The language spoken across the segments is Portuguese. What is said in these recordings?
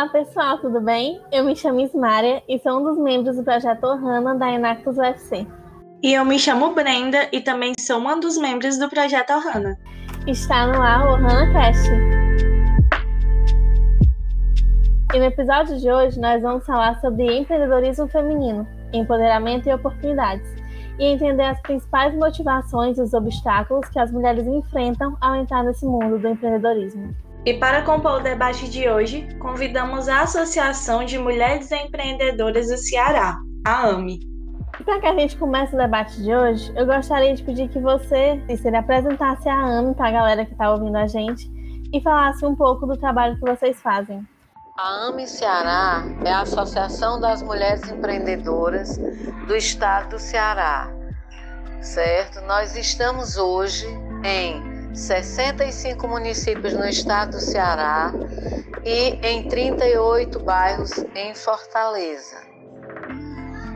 Olá pessoal, tudo bem? Eu me chamo Ismária e sou um dos membros do projeto Ohana da Enactus UFC. E eu me chamo Brenda e também sou uma dos membros do projeto Ohana. Está no ar o Ohana Cast. E no episódio de hoje nós vamos falar sobre empreendedorismo feminino, empoderamento e oportunidades, e entender as principais motivações e os obstáculos que as mulheres enfrentam ao entrar nesse mundo do empreendedorismo. E para compor o debate de hoje, convidamos a Associação de Mulheres Empreendedoras do Ceará, a AME. Para que a gente comece o debate de hoje, eu gostaria de pedir que você, Cícera, apresentasse a AME para a galera que está ouvindo a gente e falasse um pouco do trabalho que vocês fazem. A AME Ceará é a Associação das Mulheres Empreendedoras do Estado do Ceará, certo? Nós estamos hoje em 65 municípios no estado do Ceará e em 38 bairros em Fortaleza.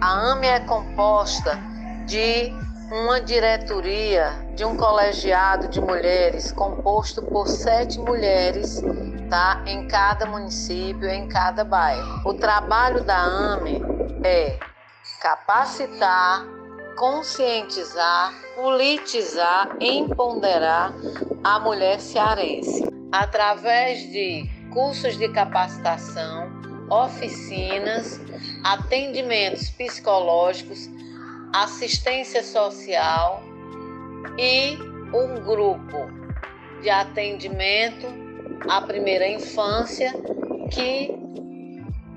A AME é composta de uma diretoria, de um colegiado de mulheres composto por sete mulheres tá, em cada município, em cada bairro. O trabalho da AME é capacitar, conscientizar, politizar, empoderar a mulher cearense através de cursos de capacitação, oficinas, atendimentos psicológicos, assistência social e um grupo de atendimento à primeira infância que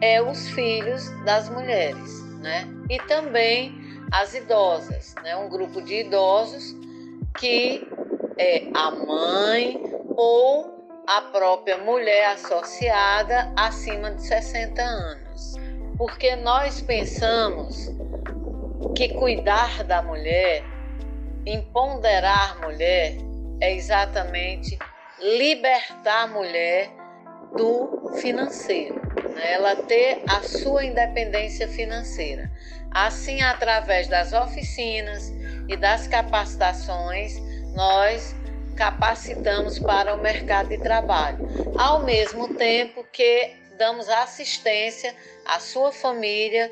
é os filhos das mulheres, né? E também as idosas, né? um grupo de idosos que é a mãe ou a própria mulher associada acima de 60 anos. Porque nós pensamos que cuidar da mulher, empoderar a mulher, é exatamente libertar a mulher do financeiro, né? ela ter a sua independência financeira. Assim, através das oficinas e das capacitações, nós capacitamos para o mercado de trabalho, ao mesmo tempo que damos assistência à sua família,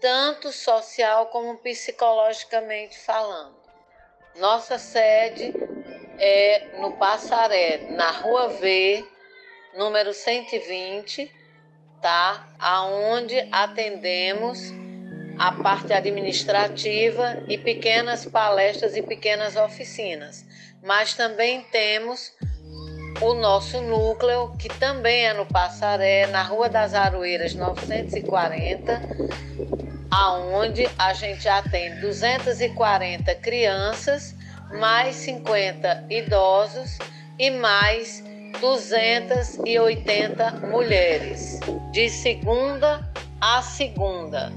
tanto social como psicologicamente falando. Nossa sede é no Passaré, na Rua V, número 120, tá? Aonde atendemos a parte administrativa e pequenas palestras e pequenas oficinas. Mas também temos o nosso núcleo, que também é no Passaré, na Rua das Aroeiras 940, aonde a gente atende 240 crianças, mais 50 idosos e mais 280 mulheres, de segunda a segunda.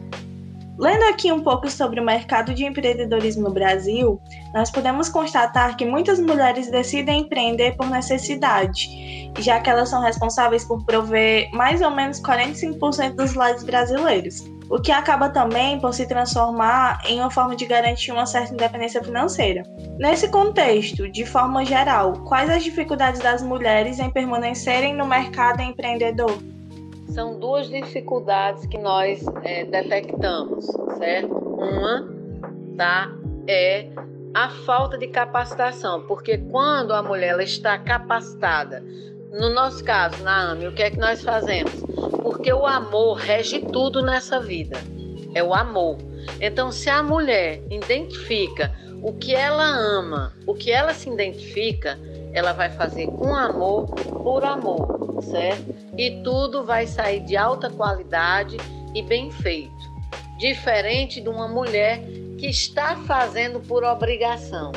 Lendo aqui um pouco sobre o mercado de empreendedorismo no Brasil, nós podemos constatar que muitas mulheres decidem empreender por necessidade, já que elas são responsáveis por prover mais ou menos 45% dos lares brasileiros, o que acaba também por se transformar em uma forma de garantir uma certa independência financeira. Nesse contexto, de forma geral, quais as dificuldades das mulheres em permanecerem no mercado empreendedor? São duas dificuldades que nós é, detectamos, certo? Uma, tá, é a falta de capacitação, porque quando a mulher ela está capacitada, no nosso caso, na AME, o que é que nós fazemos? Porque o amor rege tudo nessa vida, é o amor. Então, se a mulher identifica o que ela ama, o que ela se identifica, ela vai fazer com amor, por amor, certo? E tudo vai sair de alta qualidade e bem feito. Diferente de uma mulher que está fazendo por obrigação.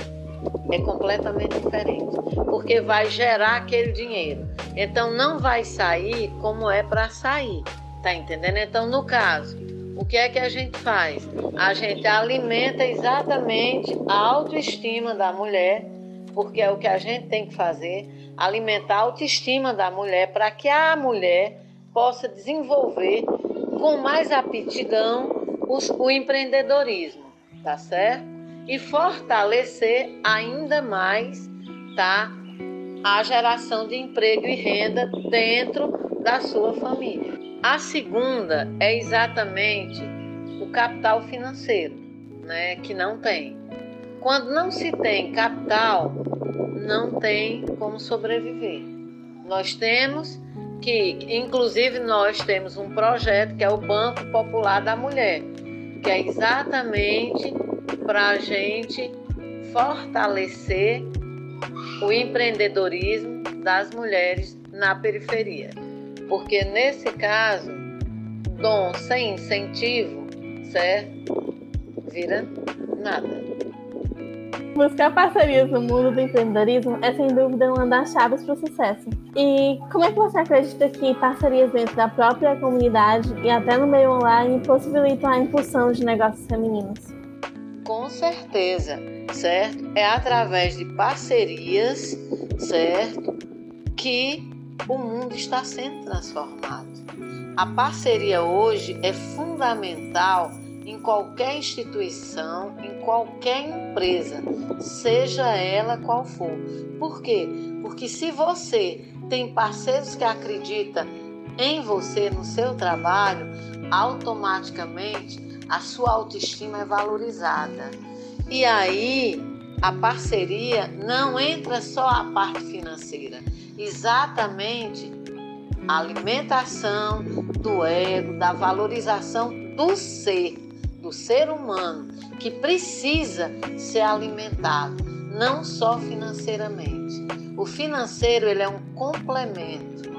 É completamente diferente, porque vai gerar aquele dinheiro. Então não vai sair como é para sair, tá entendendo? Então no caso, o que é que a gente faz? A gente alimenta exatamente a autoestima da mulher porque é o que a gente tem que fazer, alimentar a autoestima da mulher para que a mulher possa desenvolver com mais aptidão os, o empreendedorismo, tá certo? E fortalecer ainda mais, tá? A geração de emprego e renda dentro da sua família. A segunda é exatamente o capital financeiro, né, que não tem. Quando não se tem capital, não tem como sobreviver. Nós temos que, inclusive, nós temos um projeto que é o Banco Popular da Mulher, que é exatamente para a gente fortalecer o empreendedorismo das mulheres na periferia. Porque nesse caso, dom sem incentivo, certo? Vira nada. Buscar parcerias no mundo do empreendedorismo é sem dúvida uma das chaves para o sucesso. E como é que você acredita que parcerias dentro da própria comunidade e até no meio online possibilitam a impulsão de negócios femininos? Com certeza, certo? É através de parcerias, certo? Que o mundo está sendo transformado. A parceria hoje é fundamental em qualquer instituição, em qualquer empresa, seja ela qual for. Por quê? Porque se você tem parceiros que acreditam em você, no seu trabalho, automaticamente a sua autoestima é valorizada. E aí a parceria não entra só a parte financeira, exatamente a alimentação do ego, da valorização do ser do ser humano que precisa ser alimentado, não só financeiramente. O financeiro ele é um complemento.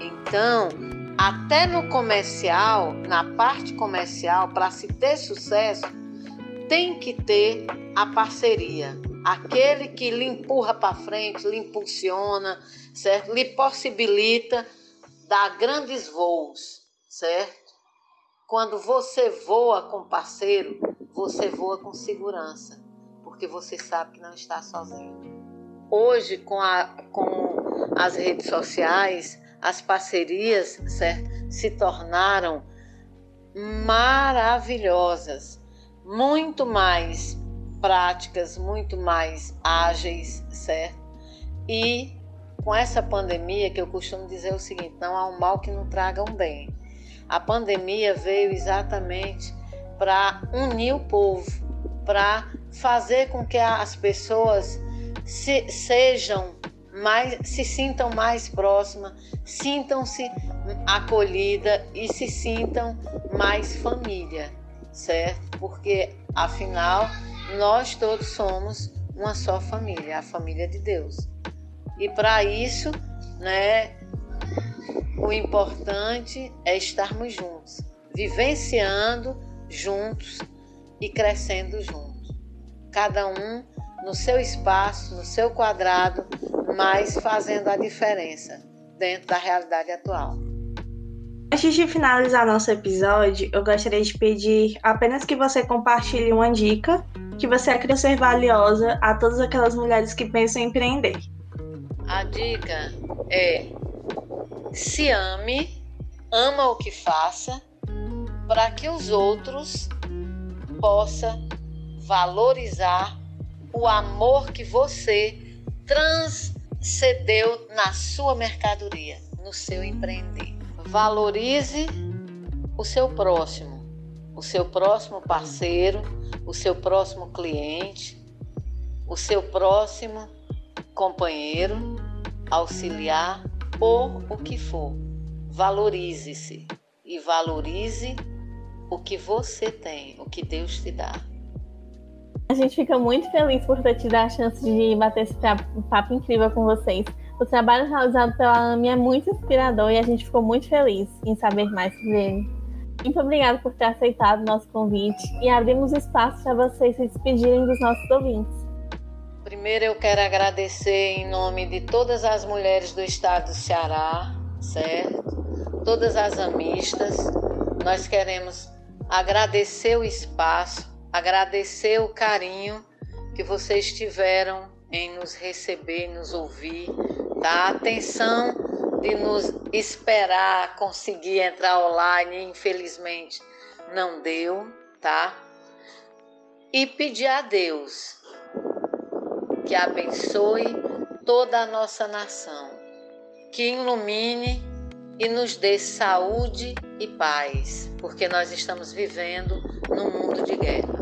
Então, até no comercial, na parte comercial, para se ter sucesso, tem que ter a parceria. Aquele que lhe empurra para frente, lhe impulsiona, certo? Lhe possibilita dar grandes voos, certo? Quando você voa com parceiro, você voa com segurança, porque você sabe que não está sozinho. Hoje, com, a, com as redes sociais, as parcerias certo, se tornaram maravilhosas, muito mais práticas, muito mais ágeis, certo? E com essa pandemia, que eu costumo dizer o seguinte: não há um mal que não traga um bem. A pandemia veio exatamente para unir o povo, para fazer com que as pessoas se, sejam mais, se sintam mais próximas, sintam-se acolhida e se sintam mais família, certo? Porque afinal nós todos somos uma só família, a família de Deus. E para isso, né, o importante é estarmos juntos, vivenciando juntos e crescendo juntos. Cada um no seu espaço, no seu quadrado, mas fazendo a diferença dentro da realidade atual. Antes de finalizar nosso episódio, eu gostaria de pedir apenas que você compartilhe uma dica que você acredita ser valiosa a todas aquelas mulheres que pensam em empreender. A dica é se ame, ama o que faça, para que os outros possam valorizar o amor que você transcendeu na sua mercadoria, no seu empreender. Valorize o seu próximo, o seu próximo parceiro, o seu próximo cliente, o seu próximo companheiro, auxiliar por o que for. Valorize-se e valorize o que você tem, o que Deus te dá. A gente fica muito feliz por ter tido a chance de bater esse papo incrível com vocês. O trabalho realizado pela AMI é muito inspirador e a gente ficou muito feliz em saber mais sobre ele. Muito obrigada por ter aceitado o nosso convite e abrimos espaço para vocês se despedirem dos nossos ouvintes. Primeiro eu quero agradecer em nome de todas as mulheres do estado do Ceará, certo? Todas as amistas. Nós queremos agradecer o espaço, agradecer o carinho que vocês tiveram em nos receber, nos ouvir, tá? A atenção de nos esperar conseguir entrar online, infelizmente não deu, tá? E pedir a Deus que abençoe toda a nossa nação, que ilumine e nos dê saúde e paz, porque nós estamos vivendo num mundo de guerra.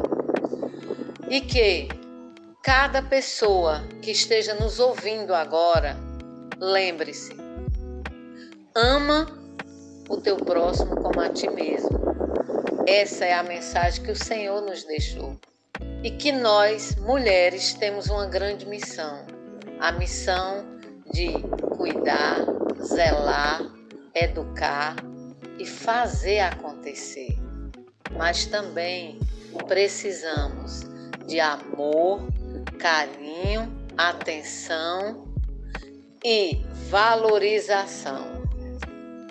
E que cada pessoa que esteja nos ouvindo agora, lembre-se, ama o teu próximo como a ti mesmo. Essa é a mensagem que o Senhor nos deixou. E que nós, mulheres, temos uma grande missão: a missão de cuidar, zelar, educar e fazer acontecer. Mas também precisamos de amor, carinho, atenção e valorização.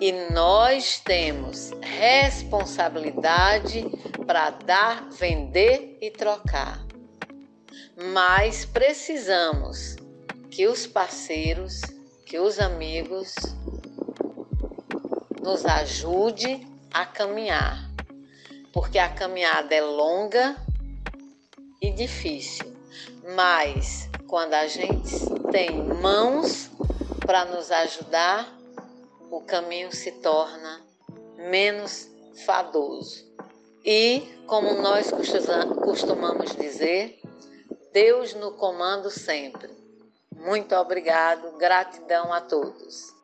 E nós temos responsabilidade para dar, vender e trocar. Mas precisamos que os parceiros, que os amigos nos ajude a caminhar, porque a caminhada é longa e difícil, mas quando a gente tem mãos para nos ajudar, o caminho se torna menos fadoso. E, como nós costumamos dizer, Deus no comando sempre. Muito obrigado, gratidão a todos.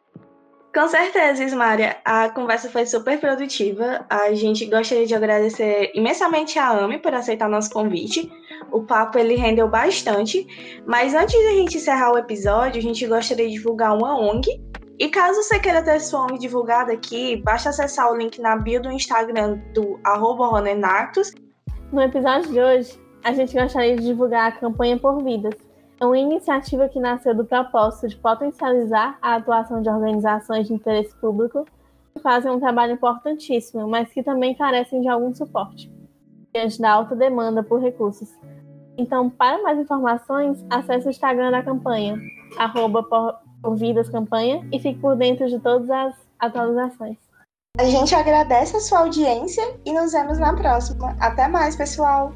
Com certeza, Ismária. A conversa foi super produtiva. A gente gostaria de agradecer imensamente a AME por aceitar nosso convite. O papo ele rendeu bastante. Mas antes de a gente encerrar o episódio, a gente gostaria de divulgar uma ONG. E caso você queira ter sua ONG divulgada aqui, basta acessar o link na bio do Instagram do arroba No episódio de hoje, a gente gostaria de divulgar a campanha Por Vidas, é uma iniciativa que nasceu do propósito de potencializar a atuação de organizações de interesse público que fazem um trabalho importantíssimo, mas que também carecem de algum suporte, diante da alta demanda por recursos. Então, para mais informações, acesse o Instagram da campanha, arroba Campanha, e fique por dentro de todas as atualizações. A gente agradece a sua audiência e nos vemos na próxima. Até mais, pessoal!